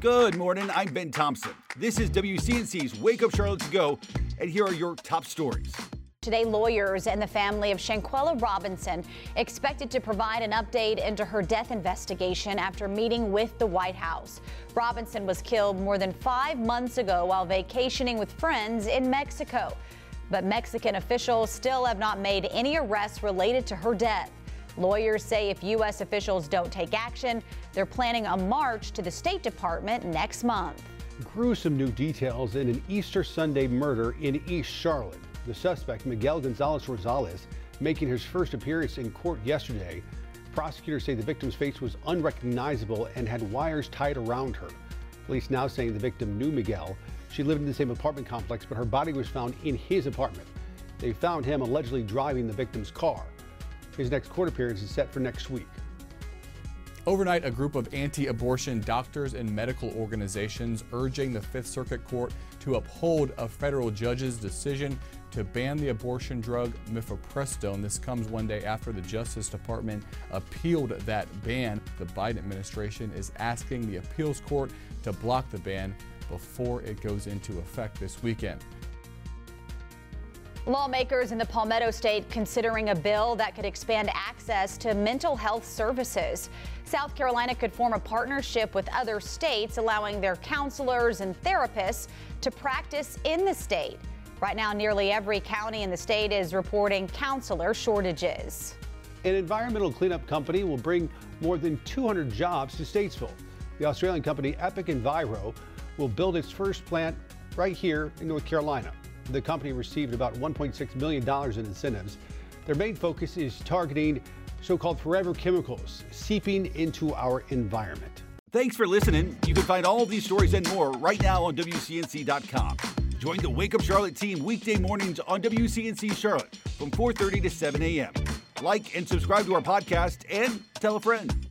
Good morning. I'm Ben Thompson. This is WCNC's Wake Up Charlotte to Go, and here are your top stories. Today, lawyers and the family of Shanquella Robinson expected to provide an update into her death investigation after meeting with the White House. Robinson was killed more than five months ago while vacationing with friends in Mexico. But Mexican officials still have not made any arrests related to her death. Lawyers say if U.S. officials don't take action, they're planning a march to the State Department next month. Gruesome new details in an Easter Sunday murder in East Charlotte. The suspect, Miguel Gonzalez Rosales, making his first appearance in court yesterday. Prosecutors say the victim's face was unrecognizable and had wires tied around her. Police now saying the victim knew Miguel. She lived in the same apartment complex, but her body was found in his apartment. They found him allegedly driving the victim's car. His next court appearance is set for next week. Overnight, a group of anti abortion doctors and medical organizations urging the Fifth Circuit Court to uphold a federal judge's decision to ban the abortion drug mifepristone. This comes one day after the Justice Department appealed that ban. The Biden administration is asking the appeals court to block the ban before it goes into effect this weekend. Lawmakers in the Palmetto State considering a bill that could expand access to mental health services. South Carolina could form a partnership with other states, allowing their counselors and therapists to practice in the state. Right now, nearly every county in the state is reporting counselor shortages. An environmental cleanup company will bring more than 200 jobs to Statesville. The Australian company Epic Enviro will build its first plant right here in North Carolina. The company received about $1.6 million in incentives. Their main focus is targeting so called forever chemicals seeping into our environment. Thanks for listening. You can find all these stories and more right now on WCNC.com. Join the Wake Up Charlotte team weekday mornings on WCNC Charlotte from 4:30 to 7 a.m. Like and subscribe to our podcast and tell a friend.